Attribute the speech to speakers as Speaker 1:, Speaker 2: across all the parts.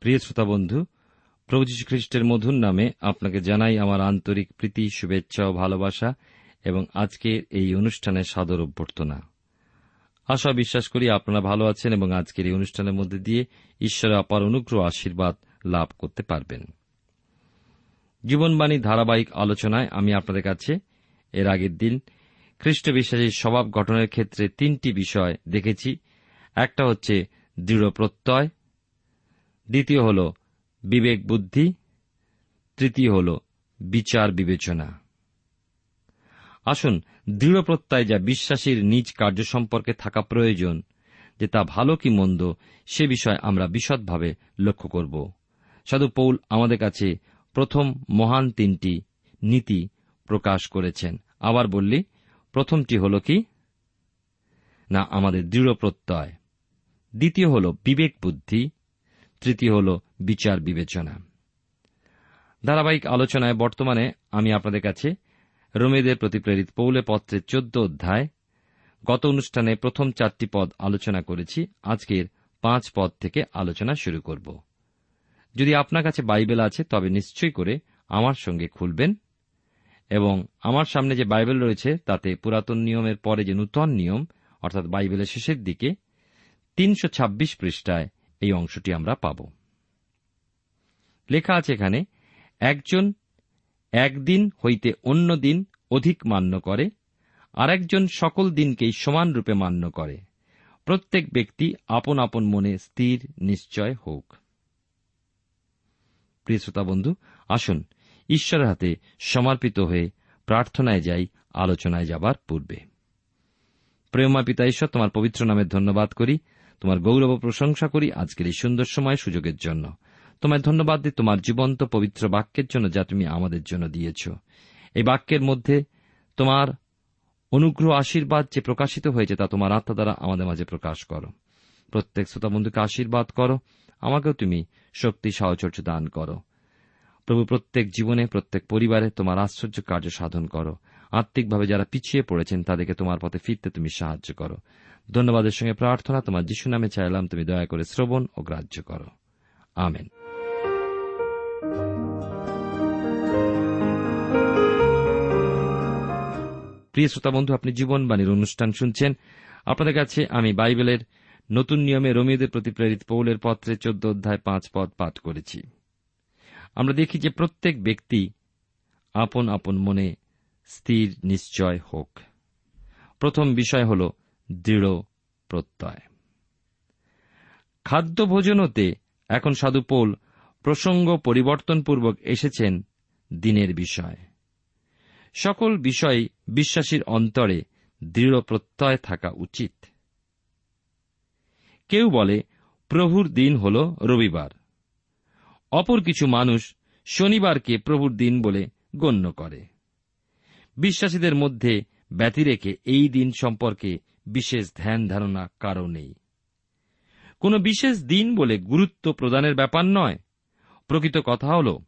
Speaker 1: প্রিয় শ্রোতা বন্ধু, প্রভু যীশু খ্রিস্টের মধুর নামে আপনাকে জানাই আমার আন্তরিক প্রীতি, শুভেচ্ছা ও ভালোবাসা এবং আজকের এই অনুষ্ঠানের সাদর অভ্যর্থনা। আশা বিশ্বাস করি আপনারা ভালো আছেন এবং আজকের এই অনুষ্ঠানের মধ্যে দিয়ে ঈশ্বরের অপার অনুগ্রহ আশীর্বাদ লাভ করতে পারবেন। জীবনবাণী ধারাবাহিক আলোচনায় আমি আপনাদের কাছে এর আগের দিন খ্রিস্ট বিশ্বাসীর স্বভাব গঠনের ক্ষেত্রে তিনটি বিষয় দেখেছি। একটা হচ্ছে দৃঢ় প্রত্যয়, দ্বিতীয় হল বিবেক বুদ্ধি, তৃতীয় হল বিচার বিবেচনা। আসুন, দৃঢ় প্রত্যয় যা বিশ্বাসীর নিজ কার্য সম্পর্কে থাকা প্রয়োজন, যে তা ভালো কি মন্দ, সে বিষয়ে আমরা বিশদভাবে লক্ষ্য করব। সাধু পৌল আমাদের কাছে প্রথম মহান তিনটি নীতি প্রকাশ করেছেন। আবার বললি, প্রথমটি হল কি? না, আমাদের দৃঢ় প্রত্যয়। দ্বিতীয় হল বিবেক বুদ্ধি। তৃতীয় হল বিচার বিবেচনা। ধারাবাহিক আলোচনায় বর্তমানে আমি আপনাদের কাছে রোমেদের প্রতি প্রেরিত পৌলে পত্রের চোদ্দ অধ্যায় গত অনুষ্ঠানে প্রথম চারটি পদ আলোচনা করেছি। আজকের পাঁচ পদ থেকে আলোচনা শুরু করব। যদি আপনার কাছে বাইবেল আছে, তবে নিশ্চয়ই করে আমার সঙ্গে খুলবেন। এবং আমার সামনে যে বাইবেল রয়েছে, তাতে পুরাতন নিয়মের পরে যে নূতন নিয়ম, অর্থাৎ বাইবেলের শেষের দিকে, তিনশো ছাব্বিশ পৃষ্ঠায় এই অংশটি আমরা পাব। লেখা আছে এখানে, একজন একদিন হইতে অন্য দিন অধিক মান্য করে আর একজন সকল দিনকেই সমানরূপে মান্য করে। প্রত্যেক ব্যক্তি আপন আপন মনে স্থির নিশ্চয় হোক। প্রিয় শ্রোতা বন্ধু, আসুন ঈশ্বরের হাতে সমর্পিত হয়ে প্রার্থনায় যাই, আলোচনায় যাবার পূর্বে। প্রেমা পিতা ঈশ্বর, তোমার পবিত্র নামের ধন্যবাদ করি, তোমার গৌরব প্রশংসা করি আজকের এই সুন্দর সময় সুযোগের জন্য। তোমায় ধন্যবাদ দিই তোমার জীবন্ত পবিত্র বাক্যের জন্য যা তুমি আমাদের জন্য দিয়েছ। এই বাক্যের মধ্যে তোমার অনুগ্রহ, আশীর্বাদ যে প্রকাশিত হয়েছে তা তোমার আত্মা দ্বারা আমাদের মাঝে প্রকাশ করো। প্রত্যেক শ্রোতা বন্ধুকে আশীর্বাদ করো। আমাকেও তুমি শক্তি, সাহচর্য দান করো। প্রভু, প্রত্যেক জীবনে, প্রত্যেক পরিবারে তোমার আশ্চর্য কার্য সাধন করো। আত্মিকভাবে যারা পিছিয়ে পড়েছেন, তাদেরকে তোমার পথে ফিরতে তুমি সাহায্য করো। ধন্যবাদের সঙ্গে প্রার্থনা, তোমার যিশু নামে চাইলাম, তুমি দয়া করে শ্রবণ ও গ্রাহ্য করো। আমেন। প্রিয় শ্রোতা বন্ধু, আপনি জীবনবাণীর অনুষ্ঠান শুনছেন। আপনাদের কাছে আমি বাইবেলের নতুন নিয়মে রোমিওদের প্রতি প্রেরিত পৌলের পত্রে চোদ্দ অধ্যায় পাঁচ পদ পাঠ করেছি। আমরা দেখি যে প্রত্যেক ব্যক্তি আপন আপন মনে স্থির নিশ্চয় হোক। প্রথম বিষয় হল দৃঢ় প্রত্যয়। খাদ্য ভোজনতে এখন সাধু পৌল প্রসঙ্গ পরিবর্তনপূর্বক এসেছেন দিনের বিষয়। সকল বিষয় বিশ্বাসীর অন্তরে দৃঢ় প্রত্যয় থাকা উচিত। কেউ বলে, প্রভুর দিন হল রবিবার। অপর কিছু মানুষ শনিবারকে প্রভুর দিন বলে গণ্য করে। বিশ্বাসীদের মধ্যে ব্যতি রেখে এই দিন সম্পর্কে বিশেষ ধ্যান ধারণা কারও নেই। কোন বিশেষ দিন বলে গুরুত্ব প্রদানের ব্যাপার নয়। প্রকৃত কথা হল,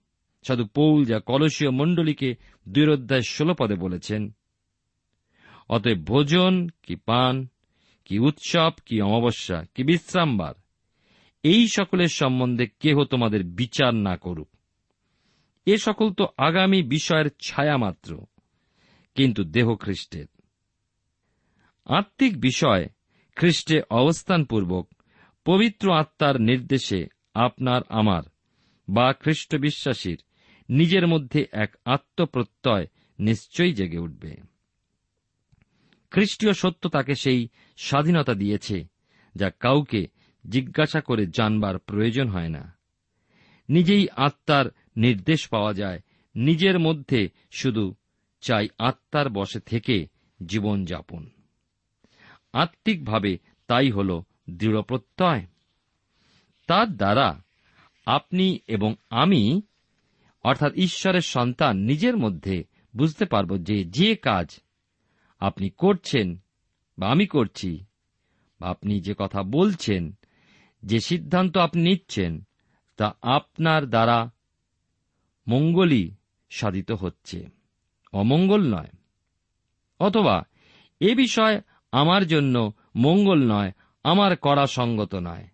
Speaker 1: সাধু পৌল যা কলসীয় মণ্ডলীকে দুই অধ্যায় ষোল পদে বলেছেন, অতএব ভোজন কি পান কি উৎসব, কি অমাবস্যা, কি বিশ্রামবার। এই সকলের সম্বন্ধে কেহ তোমাদের বিচার না করুক। এ সকল তো আগামী বিষয়ের ছায়া মাত্র, কিন্তু দেহ খ্রিস্টের। আত্মিক বিষয় খ্রিস্টে অবস্থানপূর্বক পবিত্র আত্মার নির্দেশে আপনার আমার বা খ্রিস্ট বিশ্বাসীর নিজের মধ্যে এক আত্মপ্রত্যয় নিশ্চয়ই জেগে উঠবে। খ্রিস্টীয় সত্য তাকে সেই স্বাধীনতা দিয়েছে, যা কাউকে জিজ্ঞাসা করে জানবার প্রয়োজন হয় না। নিজেই আত্মার নির্দেশ পাওয়া যায়, নিজের মধ্যে শুধু চাই আত্মার বসে থেকে জীবন যাপন। আত্মিকভাবে তাই হল দৃঢ় প্রত্যয় তার দ্বারা আপনি এবং আমি, অর্থাৎ ঈশ্বরের সন্তান নিজের মধ্যে বুঝতে পারব যে যে কাজ আপনি করছেন বা আমি করছি, বা আপনি যে কথা বলছেন, যে সিদ্ধান্ত আপনি নিচ্ছেন, তা আপনার দ্বারা মঙ্গলই সাধিত হচ্ছে, অমঙ্গল নয়। অথবা এ বিষয় আমার জন্য মঙ্গল নয়, আমার করা সঙ্গত নয়।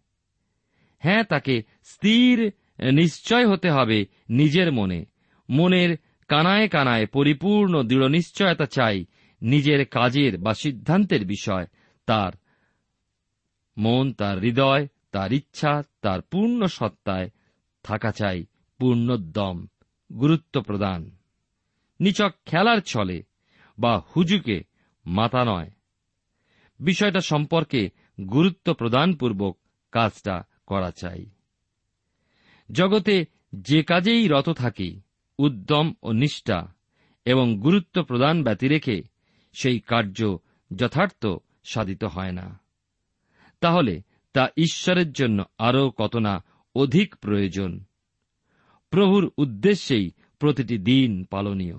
Speaker 1: হ্যাঁ তাকে স্থির, নিশ্চয় হতে হবে নিজের মনে। মনের কানায় কানায় পরিপূর্ণ দৃঢ় নিশ্চয়তা চাই নিজের কাজের বা সিদ্ধান্তের বিষয়। তার মন, তার হৃদয়, তার ইচ্ছা, তার পূর্ণ সত্তায় থাকা চাই পূর্ণোদ্যম, গুরুত্ব প্রদান। নিচক খেলার ছলে বা হুজুকে মাতা নয়। বিষয়টা সম্পর্কে গুরুত্ব প্রদানপূর্বক কাজটা করা চাই। জগতে যে কাজেই রত থাকি, উদ্যম ও নিষ্ঠা এবং গুরুত্ব প্রদান ব্যতি রেখে সেই কার্য যথার্থ সাধিত হয় না। তাহলে তা ঈশ্বরের জন্য আরও কত না অধিক প্রয়োজন। প্রভুর উদ্দেশ্যেই প্রতিটি দিন পালনীয়।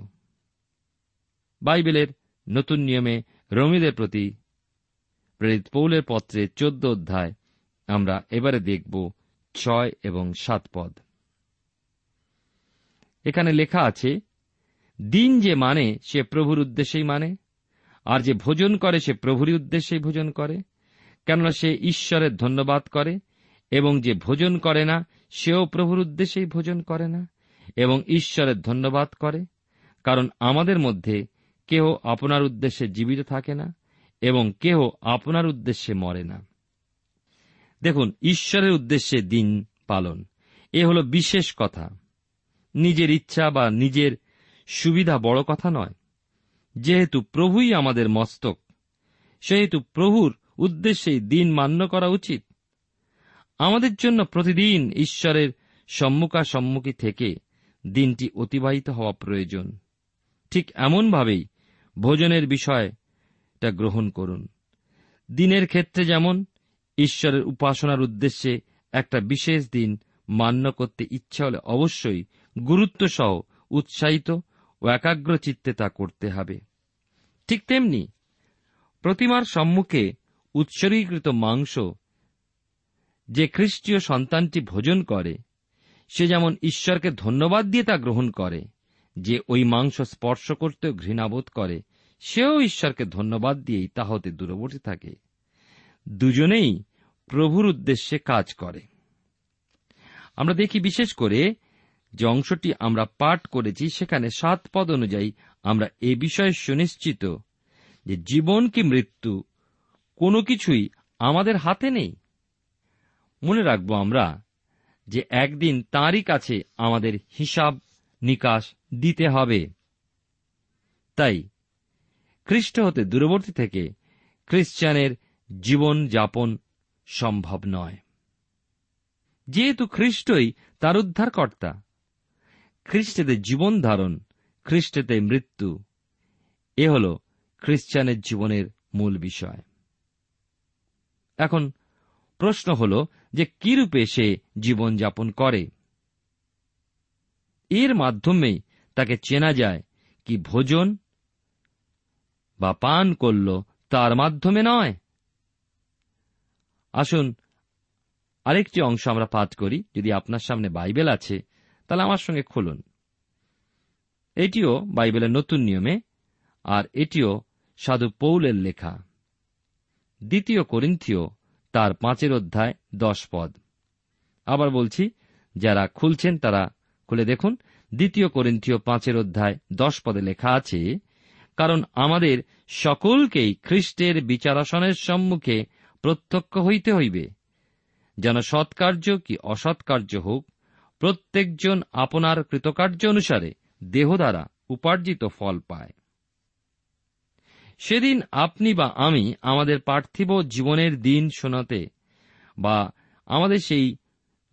Speaker 1: বাইবেলের নতুন নিয়মে রমিদের প্রতি প্রেরিত পৌলের পত্রে চোদ্দ অধ্যায় আমরা এবারে দেখব ছয় এবং সাত পদ। এখানে লেখা আছে, দিন যে মানে সে প্রভুর উদ্দেশ্যেই মানে আর যে ভোজন করে, সে প্রভুরই উদ্দেশ্যেই ভোজন করে। কেননা সে ঈশ্বরের ধন্যবাদ করে, এবং যে ভোজন করে না, সেও প্রভুর উদ্দেশ্যেই ভোজন করে না, এবং ঈশ্বরের ধন্যবাদ করে। কারণ আমাদের মধ্যে কেহ আপনার উদ্দেশ্যে জীবিত থাকে না, এবং কেহ আপনার উদ্দেশ্যে মরে না। দেখুন, ঈশ্বরের উদ্দেশ্যে দিন পালন, এ হল বিশেষ কথা। নিজের ইচ্ছা বা নিজের সুবিধা বড় কথা নয় যেহেতু প্রভুই আমাদের মস্তক, সেহেতু প্রভুর উদ্দেশ্যেই দিন মান্য করা উচিত। আমাদের জন্য প্রতিদিন ঈশ্বরের সম্মুখাসম্মুখী থেকে দিনটি অতিবাহিত হওয়া প্রয়োজন। ঠিক এমনভাবেই ভোজনের বিষয়টা গ্রহণ করুন। দিনের ক্ষেত্রে যেমন ঈশ্বরের উপাসনার উদ্দেশ্যে একটা বিশেষ দিন মান্য করতে ইচ্ছা হলে অবশ্যই গুরুত্ব সহ উৎসাহিত ও একাগ্র চিত্তে তা করতে হবে। ঠিক তেমনি প্রতিমার সম্মুখে উৎসর্গীকৃত মাংস যে খ্রিস্টীয় সন্তানটি ভোজন করে, সে যেমন ঈশ্বরকে ধন্যবাদ দিয়ে তা গ্রহণ করে, যে ওই মাংস স্পর্শ করতেও ঘৃণাবোধ করে, সেও ঈশ্বরকে ধন্যবাদ দিয়েই তা হতে দূরবর্তী থাকে। দুজনেই প্রভুর উদ্দেশ্যে কাজ করে। আমরা দেখি বিশেষ করে যে অংশটি আমরা পাঠ করেছি, সেখানে সাত পদ অনুযায়ী আমরা এ বিষয়ে সুনিশ্চিত যে জীবন কি মৃত্যু, কোনো কিছুই আমাদের হাতে নেই। মনে রাখব আমরা যে একদিন তাঁরই কাছে আমাদের হিসাব নিকাশ দিতে হবে। তাই খ্রিস্ট হতে দূরবর্তী থেকে খ্রিস্টানের জীবন যাপন সম্ভব নয়। যেহেতু খ্রিস্টই তার উদ্ধারকর্তা খ্রিস্টেতে জীবন ধারণ খ্রিস্টেতে মৃত্যু, এ হল খ্রিস্টানের জীবনের মূল বিষয়। এখন প্রশ্ন হল যে কিরূপে সে জীবন যাপন করে? এর মাধ্যমেই তাকে চেনা যায় কি ভোজন বা পান করল তার মাধ্যমে নয়। আসুন আরেকটি অংশ আমরা পাঠ করি। যদি আপনার সামনে বাইবেল আছে, তাহলে আমার সঙ্গে খুলুন। এটিও বাইবেলের নতুন নিয়মে, আর এটিও সাধু পৌলের লেখা। দ্বিতীয় করিন্থীয় তার পাঁচের অধ্যায় দশ পদ। আবার বলছি, যারা খুলছেন তারা খুলে দেখুন, দ্বিতীয় করিন্থীয় পাঁচের অধ্যায় দশ পদে লেখা আছে, কারণ আমাদের সকলকেই খ্রিস্টের বিচারাসনের সম্মুখে প্রত্যক্ষ হইতে হইবে। যেন সৎকার্য কি অসৎকার্য হোক, প্রত্যেকজন আপনার কৃতকার্য অনুসারে দেহ দ্বারা উপার্জিত ফল পায়। সেদিন আপনি বা আমি আমাদের পার্থিব জীবনের দিন শোনাতে বা আমাদের সেই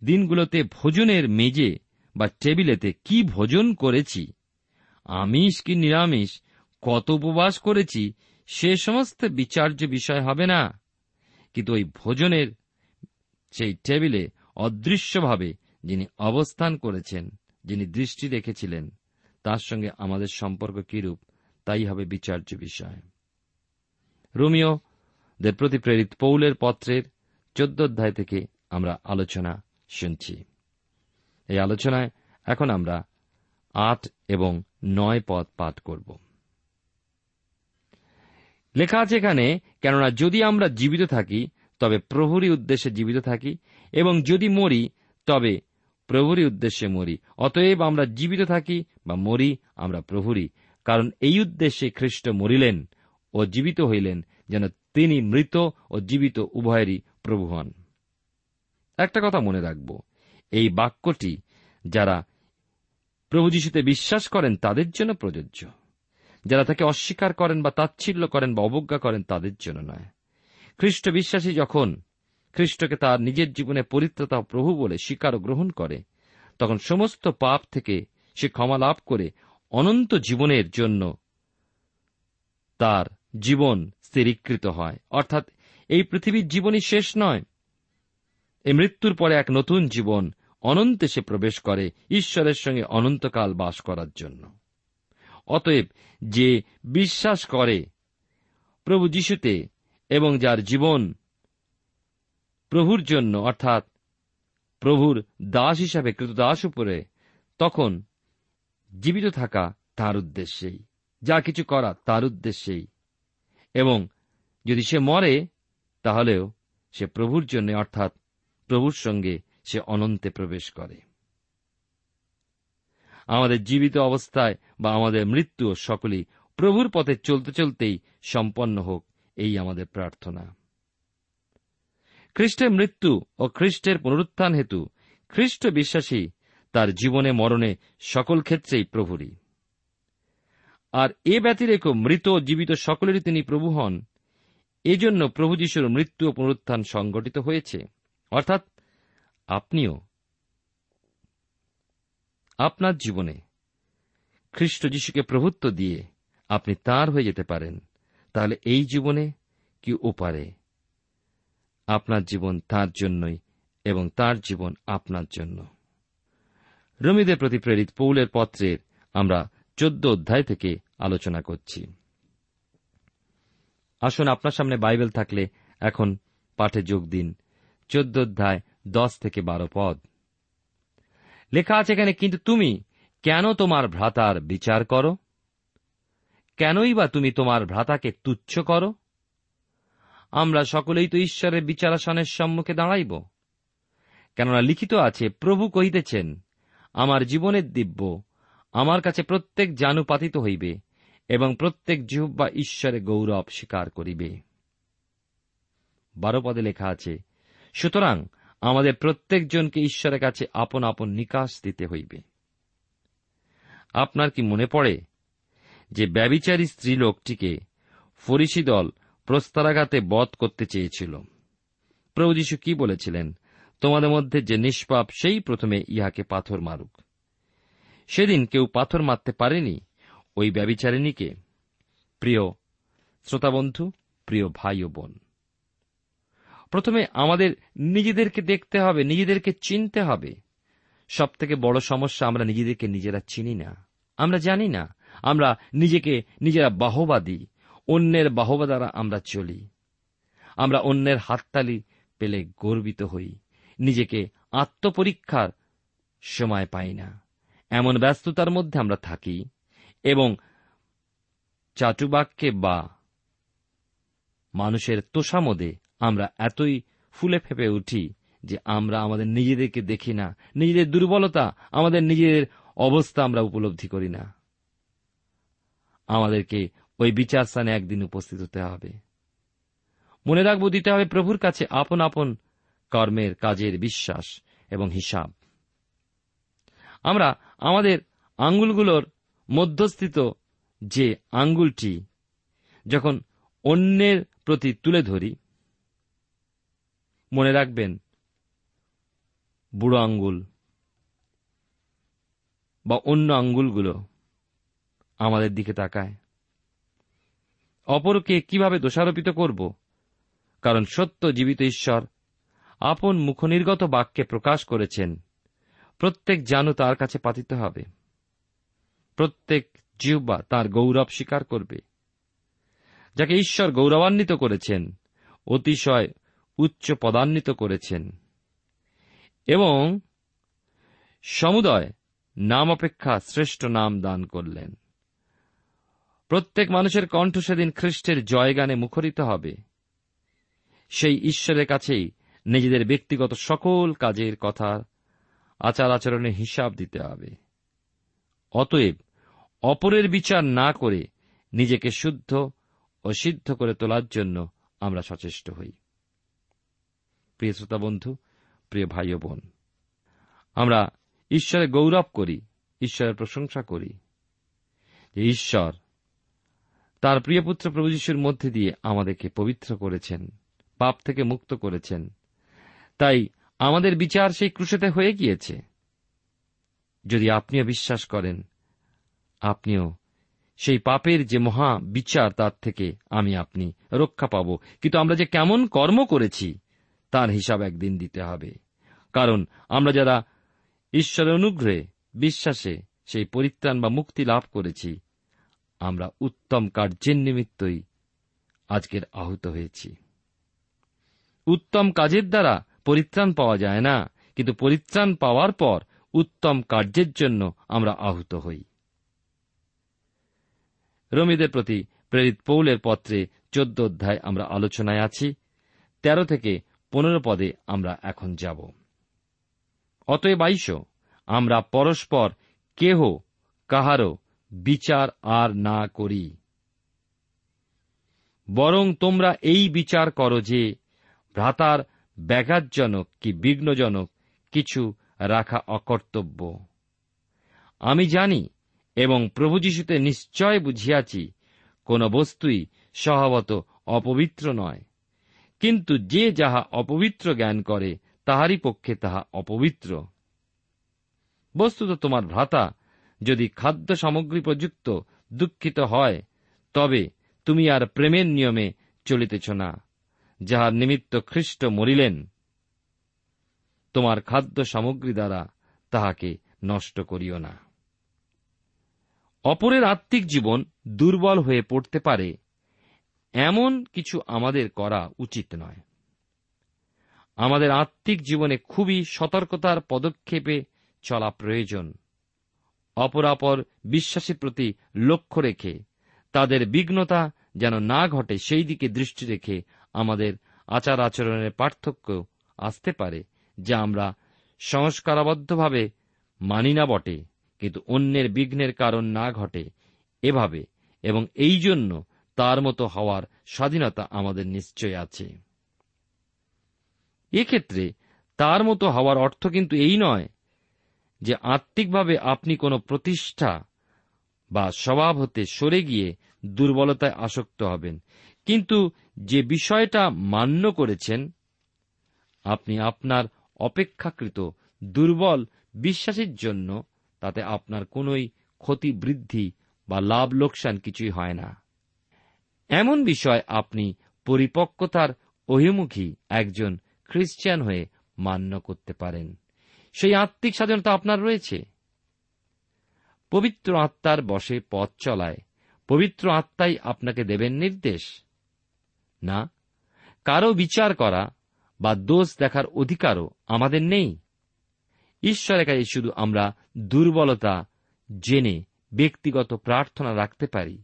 Speaker 1: দিনগুলোতে ভোজনের মেজে বা টেবিলেতে কি ভোজন করেছি, আমিষ কি নিরামিষ, কত উপবাস করেছি, সে সমস্ত বিচার্য বিষয় হবে না। কিন্তু ওই ভোজনের সেই টেবিলে অদৃশ্যভাবে যিনি অবস্থান করেছেন, যিনি দৃষ্টি রেখেছিলেন তার সঙ্গে আমাদের সম্পর্ক কিরূপ, তাই হবে বিচার্য বিষয়। রোমিও, দের প্রতি প্রেরিত পৌলের পত্রের চোদ্দ অধ্যায় থেকে আমরা আলোচনা শুনছি। এই আলোচনায় এখন আমরা আট এবং নয় পদ পাঠ করব। লেখা আছে এখানে, কেননা যদি আমরা জীবিত থাকি, তবে প্রভুরই উদ্দেশ্যে জীবিত থাকি, এবং যদি মরি, তবে প্রভুরই উদ্দেশ্যে মরি। অতএব আমরা জীবিত থাকি বা মরি, আমরা প্রভুরই। কারণ এই উদ্দেশ্যে খ্রিস্ট মরিলেন ও জীবিত হইলেন যেন তিনি মৃত ও জীবিত উভয়েরই প্রভু হন। একটা কথা মনে রাখব। এই বাক্যটি যারা প্রভু যিশুতে বিশ্বাস করেন তাদের জন্য প্রযোজ্য। যারা তাকে অস্বীকার করেন বা তাচ্ছিল্য করেন বা অবজ্ঞা করেন তাদের জন্য নয়। খ্রিস্ট বিশ্বাসী যখন খ্রিস্টকে তার নিজের জীবনে পরিত্রতা প্রভু বলে স্বীকার গ্রহণ করে। তখন সমস্ত পাপ থেকে সে ক্ষমা লাভ করে অনন্ত জীবনের জন্য তার জীবন স্থিরীকৃত হয়। অর্থাৎ এই পৃথিবীর জীবনই শেষ নয়। এই মৃত্যুর পরে এক নতুন জীবন অনন্তে সে প্রবেশ করে ঈশ্বরের সঙ্গে অনন্তকাল বাস করার জন্য। অতএব যে বিশ্বাস করে প্রভু যীশুতে এবং যার জীবন প্রভুর জন্য, অর্থাৎ প্রভুর দাস হিসাবে কৃতদাস উপরে, তখন জীবিত থাকা তার উদ্দেশ্যেই, যা কিছু করা তার উদ্দেশ্যেই। এবং যদি সে মরে, তাহলেও সে প্রভুর জন্য, অর্থাৎ প্রভুর সঙ্গে সে অনন্তে প্রবেশ করে। আমাদের জীবিত অবস্থায় বা আমাদের মৃত্যু সকলেই প্রভুর পথে চলতে চলতেই সম্পন্ন হোক, এই আমাদের প্রার্থনা। খ্রিস্টের মৃত্যু ও খ্রিস্টের পুনরুত্থান হেতু খ্রিস্ট বিশ্বাসী, তার জীবনে মরণে সকল ক্ষেত্রেই প্রভুরই। আর এ ব্যতিরেক মৃত ও জীবিত সকলেরই তিনি প্রভু হন। এজন্য প্রভু যিশুর মৃত্যু ও পুনরুত্থান সংগঠিত হয়েছে। অর্থাৎ আপনিও আপনার জীবনে খ্রিস্ট যিশুকে প্রভুত্ব দিয়ে আপনি তার হয়ে যেতে পারেন। তাহলে এই জীবনে কি ওপারে আপনার জীবন তার জন্যই এবং তার জীবন আপনার জন্য। রমিদের প্রতি প্রেরিত পৌলের পত্রের আমরা চোদ্দ অধ্যায় থেকে আলোচনা করছি। আসুন আপনার সামনে বাইবেল থাকলে এখন পাঠে যোগ দিন। চোদ্দ অধ্যায় দশ থেকে বারো পদ। লেখা আছে এখানে, কিন্তু তুমি কেন তোমার ভ্রাতার বিচার করো? কেনই বা তুমি তোমার ভ্রাতাকে তুচ্ছ করো? আমরা সকলেই তো ঈশ্বরের বিচারাসনের সম্মুখে দাঁড়াইব। কেননা লিখিত আছে, প্রভু কহিতেছেন, আমার জীবনের দিব্য আমার কাছে প্রত্যেক জানু পাতিত হইবে এবং প্রত্যেক জিহ্বা ঈশ্বরে গৌরব স্বীকার করিবে। বারো পদে লেখা আছে, সুতরাং আমাদের প্রত্যেকজনকে ঈশ্বরের কাছে আপন আপন নিকাশ দিতে হইবে। আপনার কি মনে পড়ে যে ব্যবিচারী স্ত্রী লোকটিকে ফরিসি দল প্রস্তারাঘাতে বধ করতে চেয়েছিল। প্রভু যীশু কি বলেছিলেন? তোমাদের মধ্যে যে নিষ্পাপ, সেই প্রথমে ইহাকে পাথর মারুক। সেদিন কেউ পাথর মারতে পারেনি ওই ব্যবিচারিণীকে। প্রিয় শ্রোতাবন্ধু, প্রিয় ভাই ও বোন, প্রথমে আমাদের নিজেদেরকে দেখতে হবে, নিজেদেরকে চিনতে হবে। সব থেকে বড় সমস্যা আমরা নিজেদেরকে নিজেরা চিনি না। আমরা জানি না। আমরা নিজেকে নিজেরা বাহবাদী। অন্যের বাহবা দ্বারা আমরা চলি। আমরা অন্যের হাততালি পেলে গর্বিত হই। নিজেকে আত্মপরীক্ষার সময় পাই না। এমন ব্যস্ততার মধ্যে আমরা থাকি এবং চাটুবাক্যে বা মানুষের তোষামদে আমরা এতই ফুলে ফেপে উঠি যে আমরা আমাদের নিজেদেরকে দেখি না। নিজেদের দুর্বলতা, আমাদের নিজেদের অবস্থা আমরা উপলব্ধি করি না। আমাদেরকে ওই বিচার স্থানে একদিন উপস্থিত হতে হবে। মনে রাখব, দিতে হবে প্রভুর কাছে আপন আপন কর্মের কাজের বিশ্বাস এবং হিসাব। আমরা আমাদের আঙ্গুলগুলোর মধ্যস্থিত যে আঙ্গুলটি যখন অন্যের প্রতি তুলে ধরি, মনে রাখবেন, বুড়ো আঙ্গুল বা অন্য আঙ্গুলগুলো আমাদের দিকে তাকায়। অপরকে কীভাবে দোষারোপিত করব? কারণ সত্য জীবিত ঈশ্বর আপন মুখনির্গত বাক্যে প্রকাশ করেছেন, প্রত্যেক জানু তার কাছে পাতিত হবে। প্রত্যেক জিহ্বা তার গৌরব স্বীকার করবে। যাকে ঈশ্বর গৌরবান্বিত করেছেন, অতিশয় উচ্চ পদান্বিত করেছেন। এবং সমুদয় নাম অপেক্ষা শ্রেষ্ঠ নাম দান করলেন। প্রত্যেক মানুষের কণ্ঠ সেদিন খ্রিস্টের জয়গানে মুখরিত হবে। সেই ঈশ্বরের কাছেই নিজেদের ব্যক্তিগত সকল কাজের কথা আচার আচরণের হিসাব দিতে হবে। অতএব অপরের বিচার না করে নিজেকে শুদ্ধ ও সিদ্ধ করে তোলার জন্য আমরা সচেষ্ট হই। প্রিয় শ্রোতা বন্ধু, প্রিয় ভাই ও বোন, আমরা ঈশ্বরের গৌরব করি, ঈশ্বরের প্রশংসা করি ঈশ্বর তার প্রিয়পুত্র প্রভু যিশুর মধ্যে দিয়ে আমাদেরকে পবিত্র করেছেন, পাপ থেকে মুক্ত করেছেন। তাই আমাদের বিচার সেই ক্রুশেতে হয়ে গিয়েছে। যদি আপনিও বিশ্বাস করেন, আপনিও সেই পাপের যে মহা বিচার তার থেকে আমি আপনি রক্ষা পাব। কিন্তু আমরা যে কেমন কর্ম করেছি, তার হিসাব একদিন দিতে হবে। কারণ আমরা যারা ঈশ্বরের অনুগ্রহে, বিশ্বাসে সেই পরিত্রাণ বা মুক্তি লাভ করেছি আমরা উত্তম কার্যের নিমিত্তই আজকের আহত হয়েছি। উত্তম কাজের দ্বারা পরিত্রাণ পাওয়া যায় না, কিন্তু পরিত্রাণ পাওয়ার পর উত্তম কার্যের জন্য আমরা আহত হই। রমিদের প্রতি প্রেরিত পৌলের পত্রে চোদ্দ অধ্যায় আমরা আলোচনায় আছি, তেরো থেকে পনেরো পদে আমরা এখন যাব। অতএব আইস, আমরা পরস্পর কেহ, কাহারও বিচার আর না করি। বরং তোমরা এই বিচার করো যে, ভ্রাতার ব্যাঘাতজনক কি বিঘ্নজনক কিছু রাখা অকর্তব্য। আমি জানি এবং প্রভু যিশুতে নিশ্চয় বুঝিয়াছি, কোন বস্তুই স্বভাবত অপবিত্র নয়। কিন্তু যে যাহা অপবিত্র জ্ঞান করে, তাহারই পক্ষে তাহা অপবিত্র। বস্তুত তোমার ভ্রাতা যদি খাদ্য সামগ্রী প্রযুক্ত দুঃখিত হয়, তবে তুমি আর প্রেমের নিয়মে চলিতেছ না, যাহার নিমিত্ত খ্রিস্ট মরিলেন। তোমার খাদ্য সামগ্রী দ্বারা তাহাকে নষ্ট করিও না। অপরের আত্মিক জীবন দুর্বল হয়ে পড়তে পারে, এমন কিছু আমাদের করা উচিত নয়। আমাদের আত্মিক জীবনে খুবই সতর্কতার পদক্ষেপে চলা প্রয়োজন। অপরাপর বিশ্বাসের প্রতি লক্ষ্য রেখে, তাদের বিঘ্নতা যেন না ঘটে সেই দিকে দৃষ্টি রেখে আমাদের আচার আচরণের পার্থক্য আসতে পারে, যা আমরা সংস্কারাবদ্ধভাবে মানি না বটে, কিন্তু অন্যের বিঘ্নের কারণ না ঘটে এভাবে, এবং এই জন্য তার মতো হওয়ার স্বাধীনতা আমাদের নিশ্চয় আছে। এক্ষেত্রে তার মতো হওয়ার অর্থ কিন্তু এই নয় যে আত্মিকভাবে আপনি কোনো প্রতিষ্ঠা বা স্বভাব হতে সরে গিয়ে দুর্বলতায় আসক্ত হবেন। কিন্তু যে বিষয়টা মান্য করেছেন, আপনি আপনার অপেক্ষাকৃত দুর্বল বিশ্বাসের জন্য তাতে আপনার কোনোই ক্ষতি, বৃদ্ধি বা লাভ, লোকসান কিছুই হয় না। এমন বিষয় আপনি পরিপক্কতার অভিমুখী একজন খ্রিস্টান হয়ে মান্য করতে পারেন। সেই আত্মিক স্বাধীনতা আপনার রয়েছে। পবিত্র আত্মার বসে পথ চলায়, পবিত্র আত্মাই আপনাকে দেবেন নির্দেশ। না কারও বিচার করা বা দোষ দেখার অধিকারও আমাদের নেই। ঈশ্বরের কাছে শুধু আমরা দুর্বলতা জেনে ব্যক্তিগত প্রার্থনা রাখতে পারি।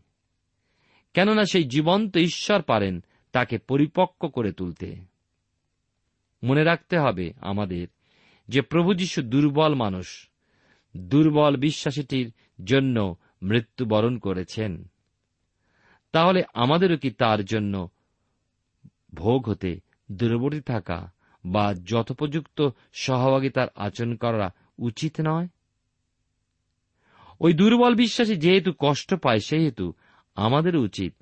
Speaker 1: কেননা সেই জীবন্ত ঈশ্বর পারেন তাকে পরিপক্ক করে তুলতে। মনে রাখতে হবে আমাদের যে প্রভু যীশু দুর্বল মানুষ, দুর্বল বিশ্বাসীটির জন্য মৃত্যুবরণ করেছেন। তাহলে আমাদেরও কি তার জন্য ভোগ হতে, দূরবর্তী থাকা বা যথোপযুক্ত সহভাগিতার আচরণ করা উচিত নয়? ওই দুর্বল বিশ্বাসী যেহেতু কষ্ট পায়, সেহেতু আমাদের উচিত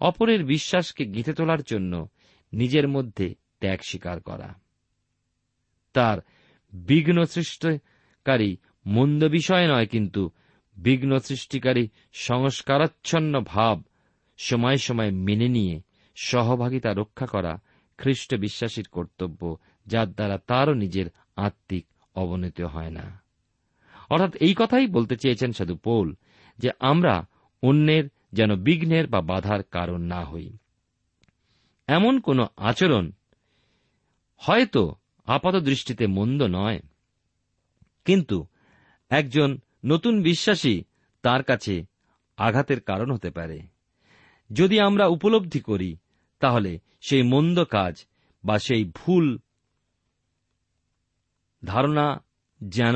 Speaker 1: অপরের বিশ্বাসকে গীতে তোলার জন্য নিজের মধ্যে ত্যাগ স্বীকার করা। তার বিঘ্ন সৃষ্টিকারী মন্দ বিষয় নয়, কিন্তু বিঘ্ন সৃষ্টিকারী সংস্কারাচ্ছন্ন ভাব সময় সময় মেনে নিয়ে সহভাগিতা রক্ষা করা খ্রিস্ট বিশ্বাসীর কর্তব্য, যার দ্বারা তারও নিজের আত্মিক অবনতি হয় না। অর্থাৎ এই কথাই বলতে চেয়েছেন সাধু পৌল যে আমরা অন্যের যেন বিঘ্নের বা বাধার কারণ না হই। এমন কোন আচরণ হয়তো আপাত দৃষ্টিতে মন্দ নয়। কিন্তু একজন নতুন বিশ্বাসী তার কাছে আঘাতের কারণ হতে পারে। যদি আমরা উপলব্ধি করি, তাহলে সেই মন্দ কাজ বা সেই ভুল ধারণা যেন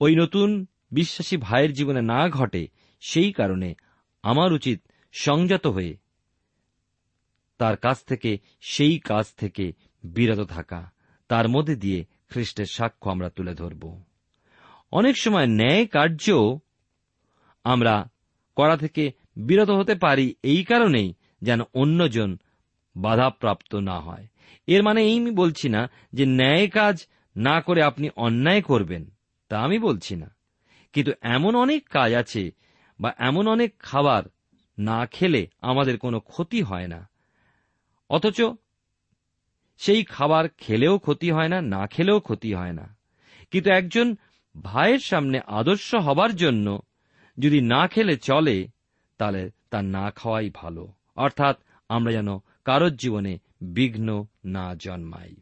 Speaker 1: ওই নতুন বিশ্বাসী ভাইয়ের জীবনে না ঘটে, সেই কারণে আমার উচিত সংযত হয়ে তার কাছ থেকে, সেই কাজ থেকে বিরত থাকা। তার মধ্যে দিয়ে খ্রিস্টের সাক্ষ্য আমরা তুলে ধরব। অনেক সময় ন্যায় কার্য আমরা করা থেকে বিরত হতে পারি এই কারণেই যেন অন্যজন বাধাপ্রাপ্ত না হয়। এর মানে এই আমি বলছি না যে ন্যায় কাজ না করে আপনি অন্যায় করবেন, তা আমি বলছি না। কিন্তু এমন অনেক কাজ আছে বা এমন অনেক খাবার না খেলে আমাদের কোনো ক্ষতি হয় না। অথচ সেই খাবার খেলেও ক্ষতি হয় না না খেলেও ক্ষতি হয় না। কিন্তু একজন ভাইয়ের সামনে আদর্শ হবার জন্য যদি না খেলে চলে, তাহলে তার না খাওয়াই ভালো। অর্থাৎ আমরা যেন কারোর জীবনে বিঘ্ন না জন্মাই।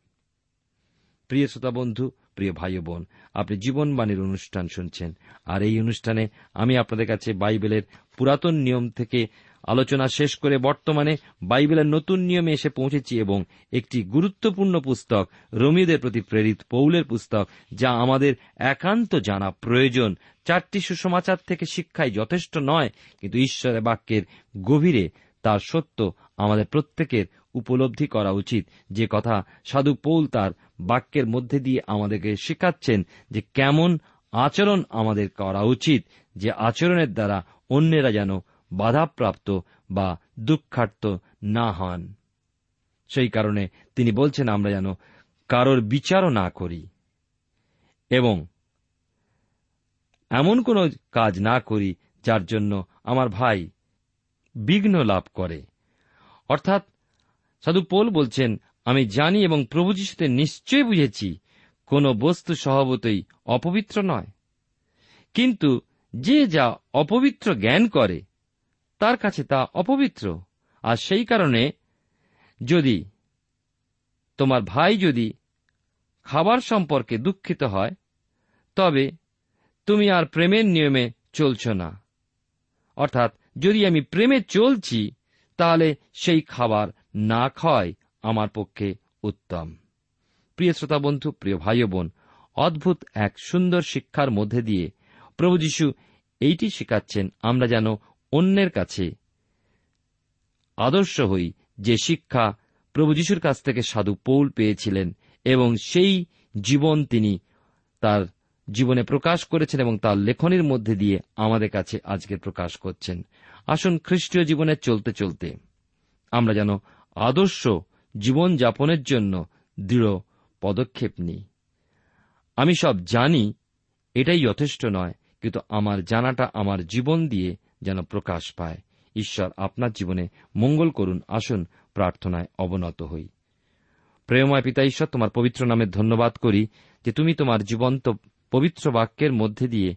Speaker 1: প্রিয় শ্রোতা বন্ধু, প্রিয় ভাই বোন, আপনি জীবনবাণীর অনুষ্ঠান শুনছেন। আর এই অনুষ্ঠানে আমি আপনাদের কাছে বাইবেলের পুরাতন নিয়ম থেকে আলোচনা শেষ করে বর্তমানে বাইবেলের নতুন নিয়মে এসে পৌঁছেছি এবং একটি গুরুত্বপূর্ণ পুস্তক, রোমিওদের প্রতি প্রেরিত পৌলের পুস্তক, যা আমাদের একান্ত জানা প্রয়োজন। চারটি সুসমাচার থেকে শিক্ষায় যথেষ্ট নয়, কিন্তু ঈশ্বরের বাক্যের গভীরে তার সত্য আমাদের প্রত্যেকের উপলব্ধি করা উচিত। যে কথা সাধু পৌল তার বাক্যের মধ্যে দিয়ে আমাদেরকে শেখাচ্ছেন যে কেমন আচরণ আমাদের করা উচিত, যে আচরণের দ্বারা অন্যেরা যেন বাধাপ্রাপ্ত বা দুঃখার্ত না হন। সেই কারণে তিনি বলছেন, আমরা যেন কারোর বিচারও না করি এবং এমন কোনো কাজ না করি যার জন্য আমার ভাই বিঘ্ন লাভ করে। অর্থাৎ সাধু পোল বলছেন, আমি জানি এবং প্রভু যিশুতে নিশ্চয় বুঝেছি, কোন বস্তু স্বভাবতই অপবিত্র নয়। কিন্তু যে যা অপবিত্র জ্ঞান করে তার কাছে তা অপবিত্র। আর সেই কারণে যদি তোমার ভাই যদি খাবার সম্পর্কে দুঃখিত হয়, তবে তুমি আর প্রেমের নিয়মে চলছ না। অর্থাৎ যদি আমি প্রেমে চলছি, তাহলে সেই খাবার না খাওয়াই আমার পক্ষে উত্তম। প্রিয় শ্রোতা বন্ধু, প্রিয় ভাই বোন, অদ্ভুত এক সুন্দর শিক্ষার মধ্যে দিয়ে প্রভু যীশু এইটি শেখাচ্ছেন, আমরা যেন অন্যের কাছে আদর্শ হই যে শিক্ষা প্রভু যীশুর কাছ থেকে সাধু পৌল পেয়েছিলেন এবং সেই জীবন তিনি তার জীবনে প্রকাশ করেছেন এবং তার লেখনের মধ্যে দিয়ে আমাদের কাছে আজকে প্রকাশ করছেন। আসুন খ্রিস্টীয় জীবনে চলতে চলতে আমরা যেন আদর্শ জীবন যাপনের জন্য দৃঢ় পদক্ষেপ নিই। আমি সব জানি, এটাই যথেষ্ট নয়, কিন্তু আমার জানাটা আমার জীবন দিয়ে যেন প্রকাশ পায়। ঈশ্বর আপনার জীবনে মঙ্গল করুন, আসুন, প্রার্থনায় অবনত হই। প্রেমময় পিতা ঈশ্বর, তোমার পবিত্র নামে ধন্যবাদ করি যে তুমি তোমার জীবন্ত পবিত্র বাক্যের মধ্যে দিয়ে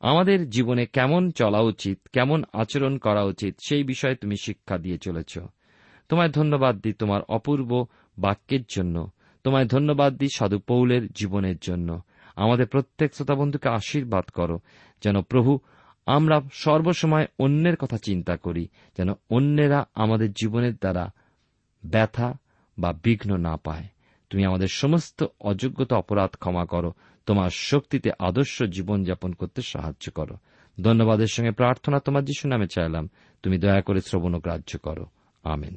Speaker 1: আমাদের জীবনে কেমন চলা উচিত, কেমন আচরণ করা উচিত, সেই বিষয়ে তুমি শিক্ষা দিয়ে চলেছ। তোমায় ধন্যবাদ দিই তোমার অপূর্ব বাক্যের জন্য। তোমায় ধন্যবাদ দিই সাধু পৌলের জীবনের জন্য। আমাদের প্রত্যেক শ্রোতা বন্ধুকে আশীর্বাদ করো, যেন প্রভু আমরা সর্বসময় অন্যের কথা চিন্তা করি, যেন অন্যেরা আমাদের জীবনের দ্বারা ব্যথা বা বিঘ্ন না পায়। তুমি আমাদের সমস্ত অযোগ্যতা, অপরাধ ক্ষমা করো। তোমার শক্তিতে আদর্শ জীবনযাপন করতে সাহায্য করো। ধন্যবাদের সঙ্গে প্রার্থনা তোমার যিশু নামে চাইলাম। তুমি দয়া করে শ্রবণ গ্রাহ্য করো। আমেন।